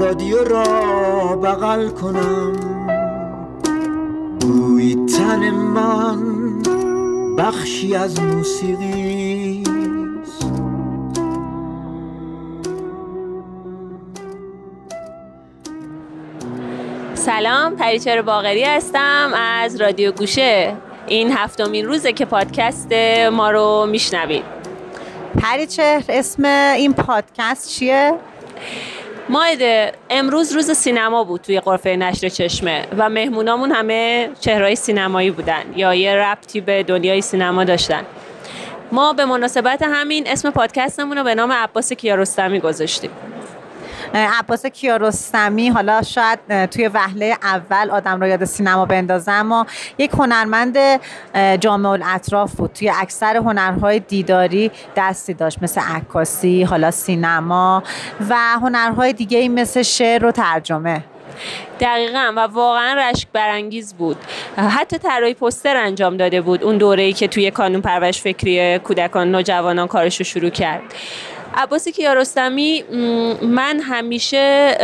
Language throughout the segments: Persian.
رادیو را بغل کنم. بوی تن من بخشی از موسیقی سلام پریچر باغری هستم از رادیو گوشه. این هفتمین روزه که پادکست ما رو میشنوید. پریچهر اسم این پادکست چیه؟ مایده امروز روز سینما بود توی قرفه نشر چشمه و مهمونامون همه چهرهای سینمایی بودن یا یه ربطی به دنیای سینما داشتن. ما به مناسبت همین اسم پادکستمون رو به نام عباس کیارستمی گذاشتیم. عباس کیارستمی حالا شاید توی وهله اول آدم رو یاد سینما بندازه اما یک هنرمند جامع الاطراف بود. توی اکثر هنرهای دیداری دستی داشت مثل عکاسی حالا سینما و هنرهای دیگه مثل شعر و ترجمه. دقیقا و واقعا رشک برانگیز بود. حتی طراحی پستر انجام داده بود اون دوره‌ای که توی کانون پرورش فکری کودکان نوجوانان کارش رو شروع کرد. عباس کیارستمی من همیشه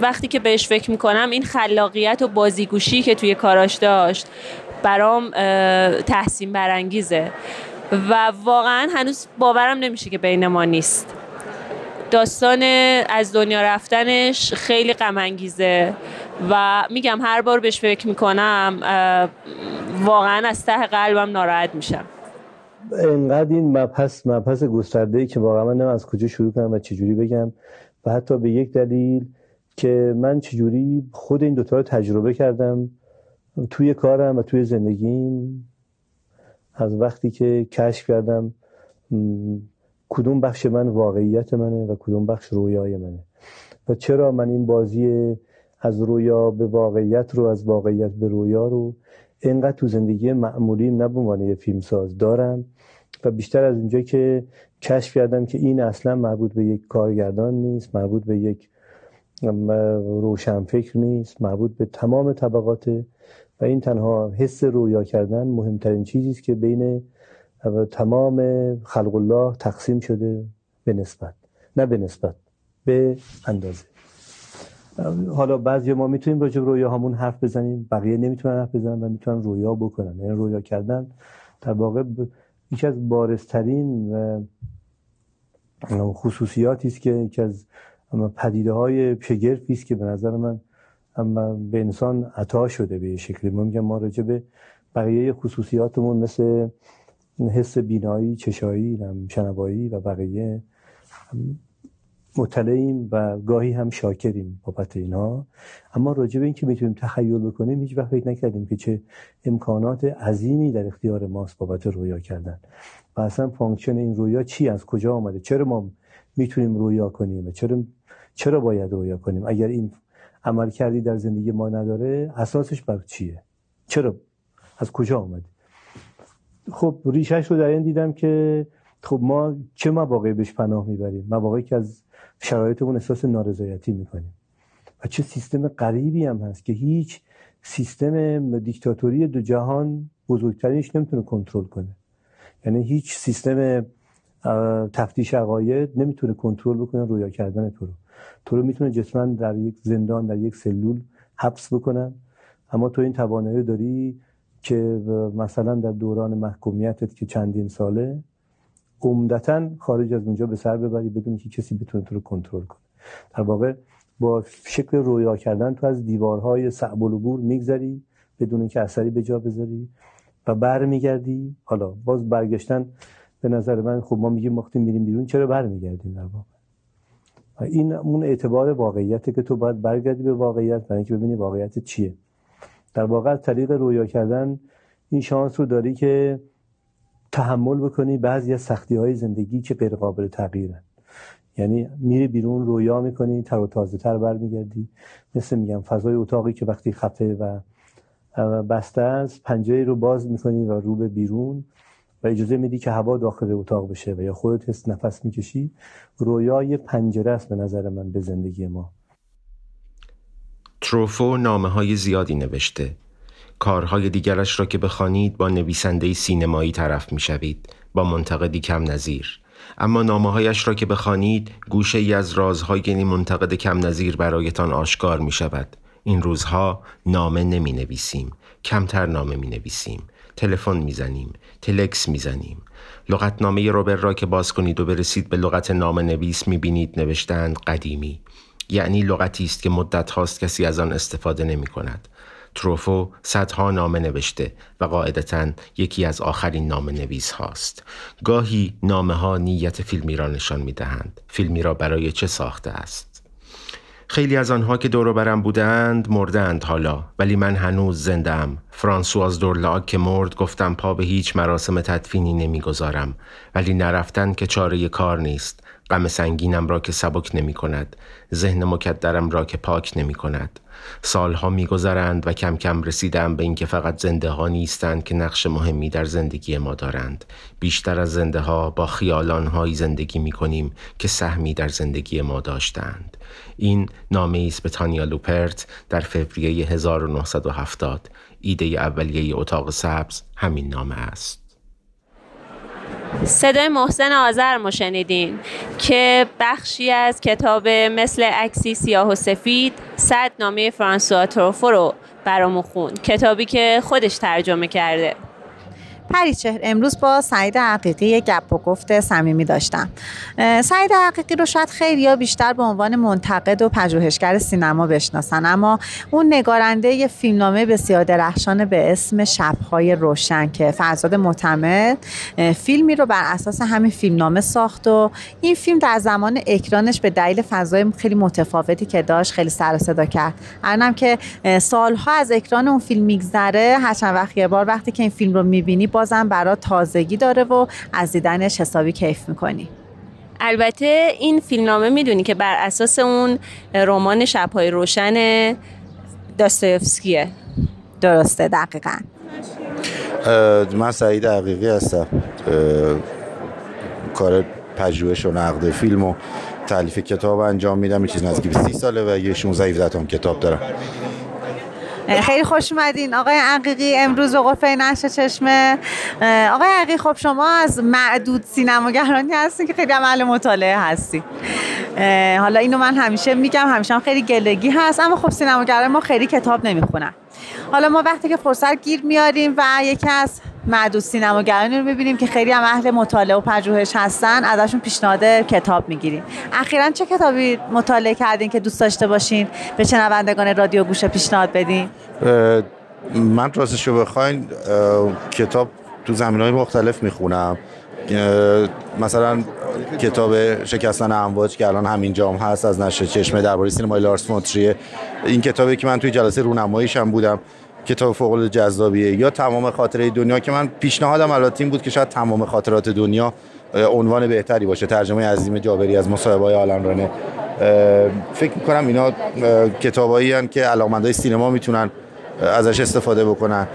وقتی که بهش فکر می‌کنم این خلاقیت و بازیگوشی که توی کاراش داشت برام تحسین برانگیزه. و واقعا هنوز باورم نمیشه که بین ما نیست. داستان از دنیا رفتنش خیلی غم انگیزه و میگم هر بار بهش فکر می‌کنم واقعا از ته قلبم ناراحت میشم. انقدر این مبحث مبحث گسترده ای که واقعا من از کجا شروع کنم و چجوری بگم و حتی به یک دلیل که من چجوری خود این دوتا رو تجربه کردم توی کارم و توی زندگیم. از وقتی که کشف کردم کدوم بخش من واقعیت منه و کدوم بخش رویای منه. و چرا من این بازی از رویا به واقعیت رو از واقعیت به رویا رو اینقدر تو زندگی معمولیم نه به عنوان یه فیلمساز دارم. و بیشتر از اینجا که کشف کردم که این اصلا مربوط به یک کارگردان نیست مربوط به یک روشنفکر نیست مربوط به تمام طبقات. و این تنها حس رویا کردن مهمترین چیزی است که بین تمام خلق الله تقسیم شده به نسبت. نه به نسبت به اندازه. حالا بعضی ما می‌تونیم راجع به رویا همون حرف بزنیم بقیه نمی‌تونن حرف بزنن و می‌تونن رویا بکنن. یعنی رویا کردن در واقع یکی از بارزترین خصوصیاتی است که یکی از پدیده های شگرفی است که به نظر من اما به انسان عطا شده به شکلی. ما میگم ما راجع به بقیه خصوصیاتمون مثل حس بینایی چشایی شنوایی و بقیه مطلعیم و گاهی هم شاکریم بابت اینها اما راجع به اینکه می‌تونیم تخیل بکنیم هیچ وقت فکر نکردیم که چه امکانات عظیمی در اختیار ماست بابت رویا کردن. و اصلا function این رویا چی از کجا آمده؟ چرا ما می‌تونیم رویا کنیم؟ چرا چرا باید رویا کنیم؟ اگر این عملکردی در زندگی ما نداره اساسش بر چیه؟ چرا؟ از کجا آمده؟ خب ریشش رو در این دیدم که خب ما چه مواقعی بهش پناه می‌بریم؟ مواقعی که از شرایطمون احساس نارضایتی می‌کنیم. و چه سیستم غریبی هم هست که هیچ سیستم دیکتاتوری دو جهان بزرگترینش نمی‌تونه کنترل کنه. یعنی هیچ سیستم تفتیش عقاید نمی‌تونه کنترل بکنه رویا کردن تو رو. تو رو می‌تونه جسما در یک زندان در یک سلول حبس بکنن. اما تو این توانایی داری که مثلا در دوران محکومیتت که چندین ساله عمدتا خارج از اونجا به سر ببری بدون که کسی بتونه تو رو کنترل کنه. در واقع با شکل رویا کردن تو از دیوارهای صعب العبور میگذری بدون اینکه اثری به جا بذاری و برمیگردی. حالا باز برگشتن به نظر من خب ما میگیم وقتی میریم بیرون چرا برمیگردیم در واقع؟ و این اون اعتبار واقعیته که تو باید برگردی به واقعیت برای اینکه ببینی واقعیت چیه. در واقع از طریق رویا کردن این شانس رو داری که تحمل بکنی بعضی از سختی های زندگی که غیر قابل تغییرن یعنی میری بیرون رویا می‌کنی تر و تازه تر برمیگردی. مثل میگم فضای اتاقی که وقتی خفه و بسته است پنجره رو باز می‌کنی و رو به بیرون و اجازه میدی که هوا داخل اتاق بشه و یا خودت حس نفس می‌کشی. رویای پنجره است به نظر من به زندگی ما. تروفو نامه های زیادی نوشته. کارهای دیگرش را که بخوانید با نویسنده سینمایی طرف می‌شوید با منتقدی کم نظیر. اما نامه هایش را که بخوانید گوشه ای از رازهای این منتقد کم نظیر برایتان آشکار می شود این روزها نامه نمی نویسیم کمتر نامه می نویسیم تلفن می‌زنیم تلکس می‌زنیم. لغتنامه روبر را که باز کنید و برسید به لغت نام نویس می‌بینید نوشتند قدیمی. یعنی لغتی است که مدت هاست کسی از آن استفاده نمی کند تروفو صدها نامه نوشته و قاعدتا یکی از آخرین نامه نویس هاست. گاهی نامه ها نیت فیلمی را نشان می دهند فیلمی را برای چه ساخته است؟ خیلی از آنها که دور برم بودند مردند حالا. ولی من هنوز زندم فرانسواز دورلاگ که مرد گفتم پا به هیچ مراسم تدفینی نمی‌گذارم. ولی نرفتن که چاره کار نیست. غم سنگینم را که سبک نمی کند. ذهن مکدرم را که پاک نمی کند. سالها میگذرند و کم کم رسیدم به اینکه فقط زنده ها نیستند که نقش مهمی در زندگی ما دارند. بیشتر از زنده ها با خیالان هایی زندگی می کنیم که سهمی در زندگی ما داشتند. این نامه است به تانیا لوپرت در فوریه 1970 ایده اولیه اتاق سبز همین نامه است. صدای محسن آذر ما شنیدین که بخشی از کتاب مثل عکسی سیاه و سفید صد نامه فرانسوا تروفو رو برامون خوند. کتابی که خودش ترجمه کرده. پریچهر امروز با سعید حقیقی گپ و گفت صمیمی داشتم. سعید حقیقی رو شاید خیلی یا بیشتر به عنوان منتقد و پژوهشگر سینما بشناسن اما اون نگارنده یه فیلمنامه بسیار درخشان به اسم شبهای روشن که فرزاد معتمد فیلمی رو بر اساس همین فیلمنامه ساخت و این فیلم در زمان اکرانش به دلیل فضای خیلی متفاوتی که داشت خیلی سر صدا کرد. الانم که سالها از اکران اون فیلم میگذره هر چند وقت یه بار وقتی که این فیلم رو می‌بینی بازم برات تازگی داره و از دیدنش حسابی کیف می‌کنی. البته این فیلمنامه می‌دونی که بر اساس اون رمان شبهای روشن داستایفسکیه. درسته دقیقا. من سعید حقیقی هستم. کار پژوهش و نقد فیلم و تعلیف کتاب انجام میدم. این چیز نزدیک به سی ساله و یه 16 17 کتاب دارم. خیلی خوش اومدین. آقای عقیقی امروز به قفه نشه چشمه آقای عقیقی خب شما از معدود سینماگرانی هستین که خیلی عمل مطالعه هستی. حالا اینو من همیشه میگم همیشه هم خیلی گلگی هست اما خب سینماگران ما خیلی کتاب نمی‌خونن. حالا ما وقتی که فرصت گیر میاریم و یکی از معدود سینماگرانی رو می‌بینیم که خیلی هم اهل مطالعه و پژوهش هستن. ازشون پیشنهاد کتاب می‌گیریم. اخیرا چه کتابی مطالعه کردین که دوست داشته باشین به شنوندگان رادیو گوشه پیشنهاد بدین؟ من راستش رو بخواین کتاب تو زمین های مختلف می‌خونم. مثلا کتاب شکستن امواج که الان همین جام هست از نشر چشمه درباره سینمای لارس فونتریه این کتابی که من توی جلسه رونماییش هم بودم. کتاب فوق العاده جذابیه. یا تمام خاطره دنیا که من پیشنهادم البته این بود که شاید تمام خاطرات دنیا عنوان بهتری باشه. ترجمه عظیم جابری از مصاحبه های آلن رانه فکر می‌کنم اینا کتابایی که علاقمندای سینما می‌تونن ازش استفاده بکنن.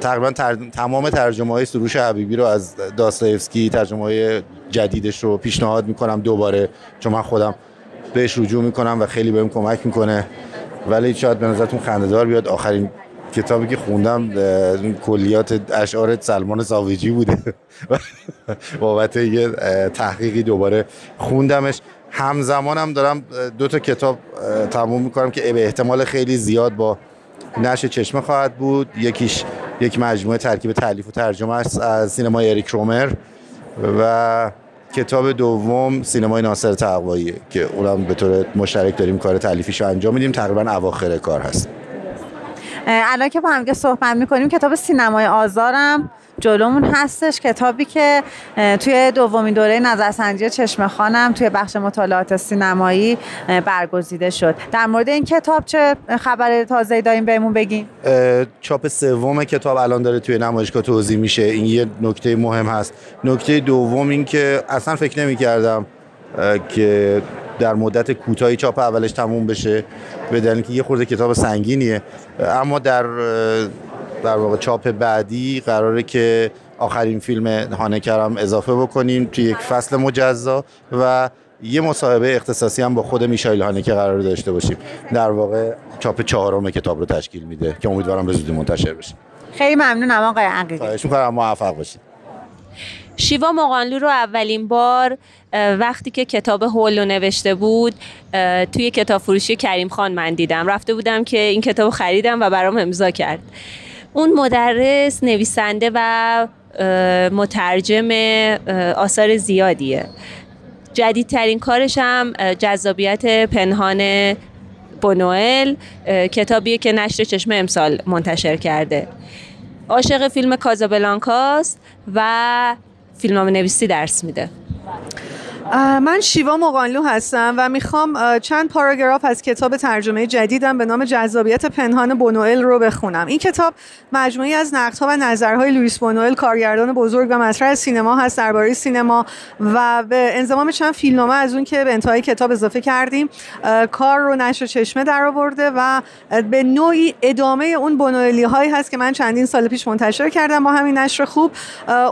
تقریبا تمام ترجمه های سروش حبیبی رو از داستایفسکی ترجمه های جدیدش رو پیشنهاد می‌کنم دوباره چون من خودم بهش رجوع می‌کنم و خیلی بهم کمک می‌کنه. ولی شاید به نظرتون خندهدار بیاد آخرین کتابی که خوندم کلیات اشعار سلمان ساویجی بوده. بابت یه تحقیقی دوباره خوندمش. همزمانم دارم دو تا کتاب تموم می‌کنم که به احتمال خیلی زیاد با نش چشمه خواهد بود. یکیش یک مجموعه ترکیب تعلیف و ترجمه است از سینمای اریک رومر و کتاب دوم سینمای ناصر تقوایی که اونم به طور مشترک داریم کار تعلیفیش رو انجام میدیم. تقریبا اواخر کار هست. الان که با هم صحبت می‌کنیم کتاب سینمای آزارم جلومون هستش. کتابی که توی دومین دوره نظرسنجی چشم خانم توی بخش مطالعات سینمایی برگزیده شد. در مورد این کتاب چه خبر تازه داریم بهمون بگیم چاپ سوم کتاب الان داره توی نمایشگاه توضیح میشه. این یه نکته مهم هست. نکته دوم این که اصلا فکر نمی کردم که در مدت کوتاهی چاپ اولش تموم بشه به دلیل که یه خورده کتاب سنگینیه. اما در در واقع چاپ بعدی قراره که آخرین فیلم هانکر هم اضافه بکنیم توی یک فصل مجزا و یه مصاحبه اختصاصی هم با خود میشایل هانکه قرار داشته باشیم. در واقع چاپ چهارم کتاب رو تشکیل میده که امیدوارم به زودی منتشر بشه. خیلی ممنونم آقای عقیلی. خواهش می‌کنم موفق باشید. شیوا مقانلو رو اولین بار وقتی که کتاب هول رو نوشته بود توی کتاب فروشی کریم خان من دیدم. رفته بودم که این کتاب خریدم و برام امضا کرد. اون مدرس نویسنده و مترجم آثار زیادیه. جدیدترین کارش هم جذابیت پنهان بونوئل کتابیه که نشر چشمه امسال منتشر کرده. عاشق فیلم کازابلانکاست و فیلمنامه نویسی درس میده. من شیوا مقانلو هستم و می‌خوام چند پاراگراف از کتاب ترجمه جدیدم به نام جذابیت پنهان بونوئل رو بخونم. این کتاب مجموعی از نقدها و نظرهای لوئیس بونوئل کارگردان بزرگ و مطرح سینما هست درباره سینما و به انضمام چند فیلمنامه از اون که به انتهای کتاب اضافه کردیم کار رو نشر چشمه در آورده و به نوعی ادامه اون بونوئلی هایی هست که من چندین سال پیش منتشر کردم با همین نشر خوب.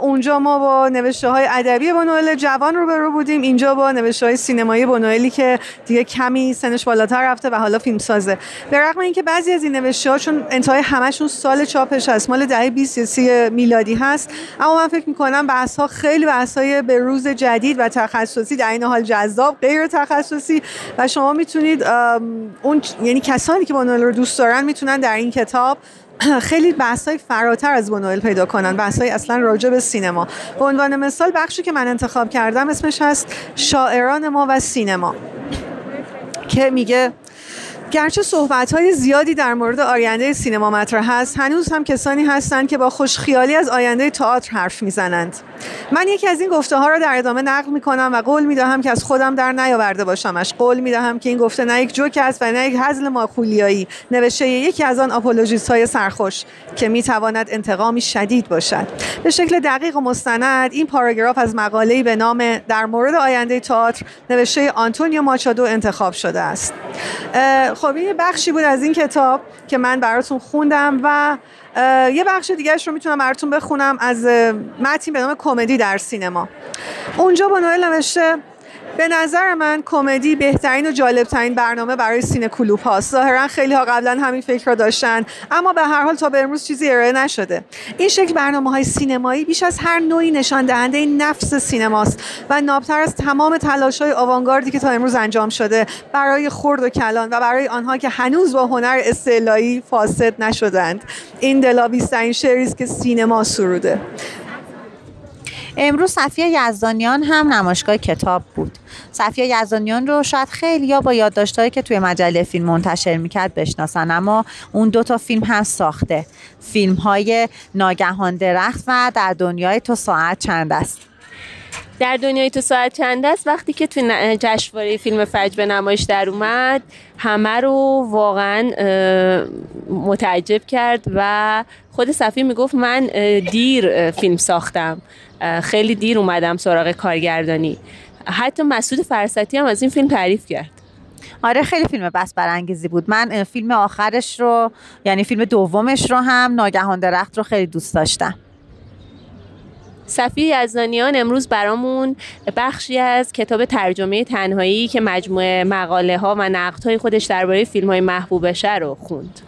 اونجا ما با نوشته های ادبی بونوئل جوان رو برو بودیم. اینجا با نوشته های سینمایی بونوئلی که دیگه کمی سنش بالاتر رفته و حالا فیلم سازه. به رغم اینکه بعضی از این نوشته ها چون انتهای همشون سال چاپش هست مال دهه 20 میلادی هست اما من فکر می‌کنم بحث ها خیلی بحث های به روز جدید و تخصصی در این حال جذاب غیر تخصصی. و شما می‌تونید اون یعنی کسانی که بونوئل رو دوست دارن می‌تونن در این کتاب خیلی بحث های فراتر از بونوئل پیدا کنن. بحث های اصلا راجع به سینما. به عنوان مثال بخشی که من انتخاب کردم اسمش هست شاعران ما و سینما. که میگه گرچه صحبت های زیادی در مورد آینده سینما مطرح هست هنوز هم کسانی هستند که با خوشخیالی از آینده تئاتر حرف می‌زنند. من یکی از این گفته ها را در ادامه نقل می کنم و قول می دهم که از خودم در نیاورده باشمش. قول می دهم که این گفته نه یک جوک است و نه یک حزل ماخولیایی نوشته یکی از آن آپولوژیست های سرخوش که می تواند انتقامی شدید باشد. به شکل دقیق و مستند این پاراگراف از مقاله‌ای به نام در مورد آینده تئاتر نوشته آنتونیو ماچادو انتخاب شده است. خب این بخشی بود از این کتاب که من براتون خوندم و یه بخش دیگرش رو می‌تونم براتون بخونم از متن به نام کمدی در سینما. اونجا با نوئل نوشته به نظر من کمدی بهترین و جالبترین برنامه برای سینه کلوب هاست. ظاهرا خیلی ها قبلا همین فکر را داشتن اما به هر حال تا به امروز چیزی ارائه نشده. این شکل برنامه های سینمایی بیش از هر نوعی نشان دهنده نفس سینماست و نابتر از تمام تلاش های آوانگاردی که تا امروز انجام شده برای خرد و کلان و برای آنها که هنوز با هنر استعلایی فاسد نشدند این دلاویزترین شعری است که سینما سروده. امروز صفیه یزدانیان هم نمایشگاه کتاب بود. صفیه یزدانیان رو شاید خیلی یا با یادداشتهایی که توی مجله فیلم منتشر می‌کرد بشناسن اما اون دو تا فیلم هم ساخته. فیلم های ناگهان درخت و در دنیای تو ساعت چند است؟ در دنیای تو ساعت چند است؟ وقتی که توی جشنواره فیلم فجر به نمایش در اومد همه رو واقعا متعجب کرد و خود صفی می‌گفت من دیر فیلم ساختم. خیلی دیر اومدم سراغ کارگردانی. حتی مسعود فرستی هم از این فیلم تعریف کرد. آره خیلی فیلم بس برانگیزی بود. من فیلم آخرش رو یعنی فیلم دومش رو هم ناگهان درخت رو خیلی دوست داشتم. صفی یزدانیان امروز برامون بخشی از کتاب ترجمه تنهایی که مجموعه مقاله ها و نقد های خودش درباره فیلم های محبوبشه رو خوند.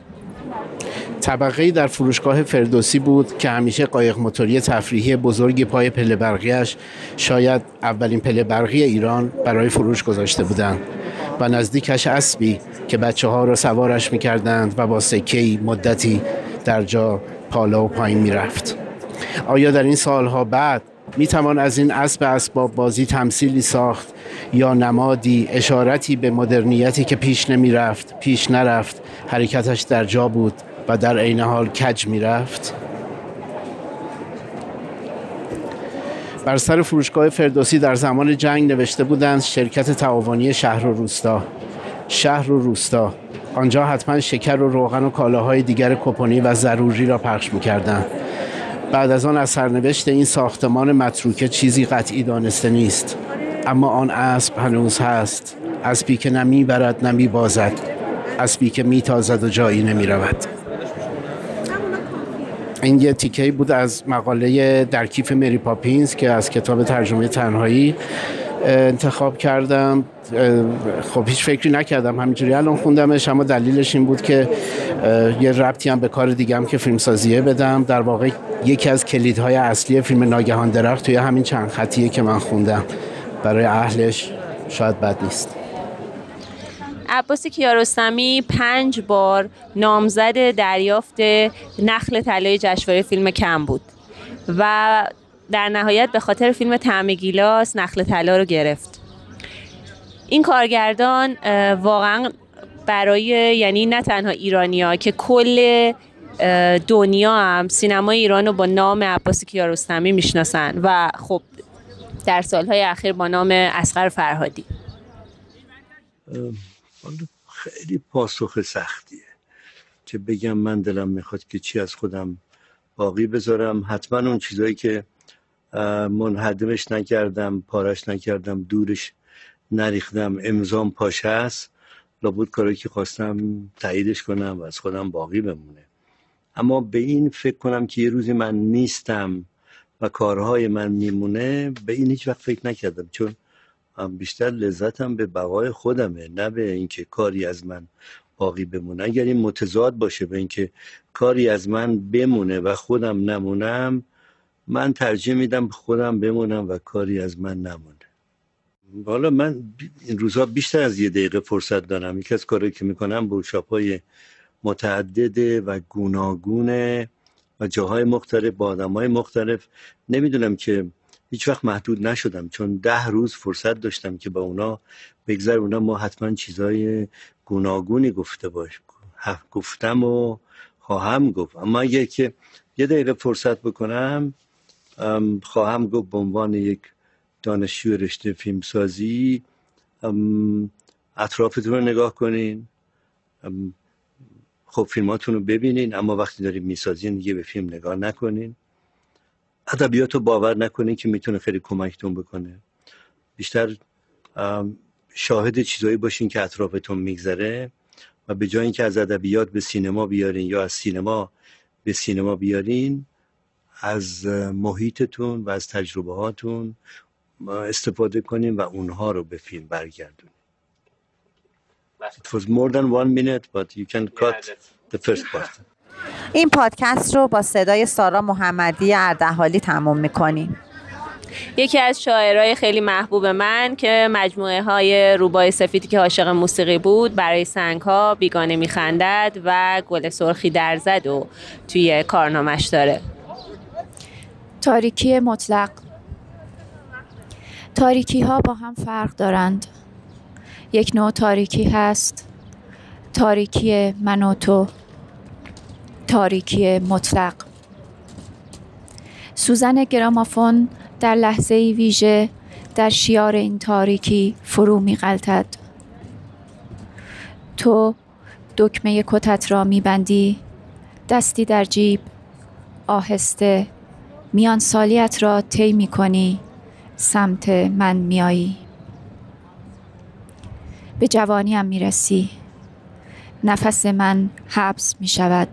طبقه در فروشگاه فردوسی بود که همیشه قایق موتوری تفریحی بزرگی پای پله برقیش شاید اولین پله برقی ایران برای فروش گذاشته بودند و نزدیکش اسبی که بچه ها را سوارش می‌کردند و با سکهی مدتی در جا پالا و پایین می‌رفت. آیا در این سالها بعد می توان از این اسب اسباب بازی تمثیلی ساخت یا نمادی اشارتی به مدرنیتی که پیش نمی رفت پیش نرفت حرکتش در جا بود؟ و در عین حال کج می رفت بر سر فروشگاه فردوسی در زمان جنگ نوشته بودند شرکت تعاونی شهر و روستا. شهر و روستا. آنجا حتما شکر و روغن و کالاهای دیگر کپونی و ضروری را پخش می‌کردند. بعد از آن از سرنوشت این ساختمان متروکه چیزی قطعی دانسته نیست. اما آن اسب هنوز هست. اسبی که نمی برد نمی بازد اسبی که می تازد و جایی نمی رود این یه تیکه بود از مقاله در کیف مری پاپینز که از کتاب ترجمه تنهایی انتخاب کردم. خب هیچ فکری نکردم. همینجوری الان خوندمش اما دلیلش این بود که یه ربطی هم به کار دیگه هم که فیلمسازیه بدم. در واقع یکی از کلیدهای اصلی فیلم ناگهان درخت توی همین چند خطیه که من خوندم. برای اهلش شاید بد نیست. عباس کیارستمی پنج بار نامزد دریافت نخل طلای جشنواره فیلم کم بود و در نهایت به خاطر فیلم تعم گیلاس نخل طلا رو گرفت. این کارگردان واقعا برای یعنی نه تنها ایرانیا که کل دنیا هم سینما ایران رو با نام عباس کیارستمی می‌شناسن و خب در سالهای اخیر با نام اسقر فرهادی. خیلی پاسخ سختیه. که بگم من دلم می‌خواد که چی از خودم باقی بذارم. حتما اون چیزایی که منحدمش نکردم پارش نکردم دورش نریختم امضام پاشه است لابد کاری که خواستم تاییدش کنم و از خودم باقی بمونه. اما به این فکر کنم که یه روزی من نیستم و کارهای من میمونه به این هیچ وقت فکر نکردم. چون بیشتر لذتم به بقای خودمه نه به اینکه کاری از من باقی بمونه. اگر این متضاد باشه به اینکه کاری از من بمونه و خودم نمونم من ترجیح میدم خودم بمونم و کاری از من نمونه. حالا من این روزها بیشتر از یه دقیقه فرصت دارم. یکی از کارهایی که می‌کنم بورشاپ های متعدده و گوناگونه و جاهای مختلف با آدم های مختلف. نمی‌دونم که هیچ وقت محدود نشدم چون ده روز فرصت داشتم که با اونا بگذر اونا ما حتما چیزای گوناگونی گفته باش گفتم و خواهم گفت. اما اگر که یه دقیقه فرصت بکنم خواهم گفت به عنوان یک دانشجو رشته فیلمسازی اطرافتون رو نگاه کنین. خب فیلماتون رو ببینین اما وقتی دارین می‌سازین دیگه به فیلم نگاه نکنین. ادبیات رو باور نکنین که می‌تونه خیلی کمکتون بکنه. بیشتر شاهد چیزایی باشین که اطرافتون میگذره و به جای اینکه از ادبیات به سینما بیارین یا از سینما به سینما بیارین از محیطتون و از تجربه هاتون استفاده کنین و اونها رو به فیلم برگردونین. It was more than one minute but you can cut the first part. این پادکست رو با صدای سارا محمدی اردهالی تموم می‌کنیم. یکی از شاعرای خیلی محبوب من که مجموعه های روبای سفیدی که عاشق موسیقی بود برای سنگ ها بیگانه میخندد و گل سرخی در زد و توی کارنامش داره. تاریکی مطلق. تاریکی ها با هم فرق دارند. یک نوع تاریکی هست. تاریکی من و تو. تاریکی مطلق. سوزن گرامافون در لحظه ویژه در شیار این تاریکی فرو می غلطد. تو دکمه کتت را می بندی دستی در جیب آهسته میان سالیت را طی می کنی سمت من میایی به جوانیم می رسی نفس من حبس می شود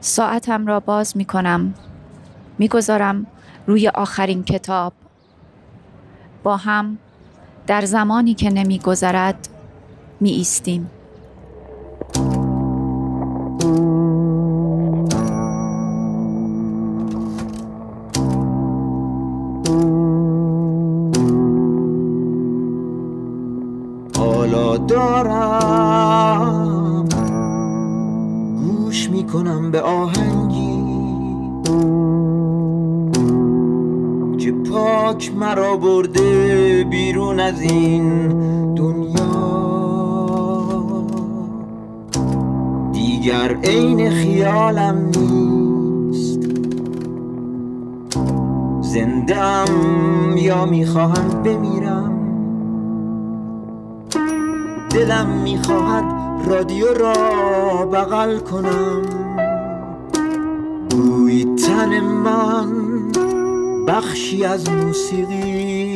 ساعتم را باز می کنم می گذارم روی آخرین کتاب. با هم در زمانی که نمی گذرد می ایستیم حالا دارم گوش می‌کنم به آهنگی. که پاک مرا برده بیرون از این دنیا. دیگر عین خیالم نیست. زندم یا می‌خواهم بمیرم؟ دلم می‌خواهد رادیو را بغل کنم. بوی تن من بخشی از موسیقی